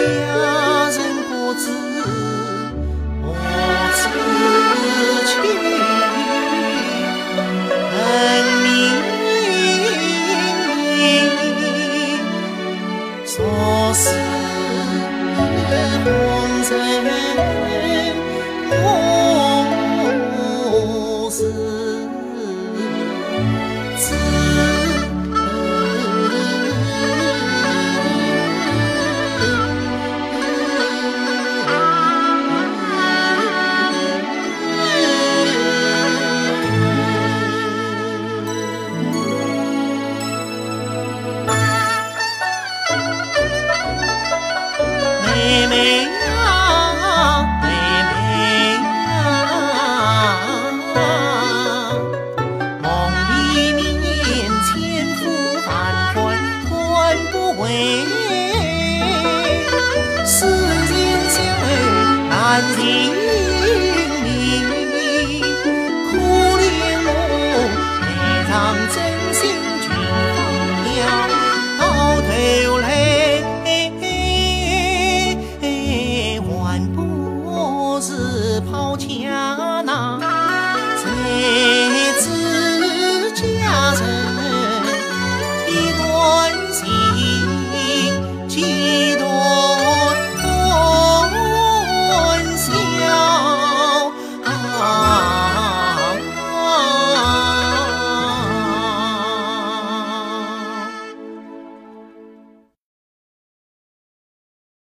佳人不知何处去，恨绵绵，思，妹妹呀妹妹呀梦里面千呼万唤唤不回难呀哪。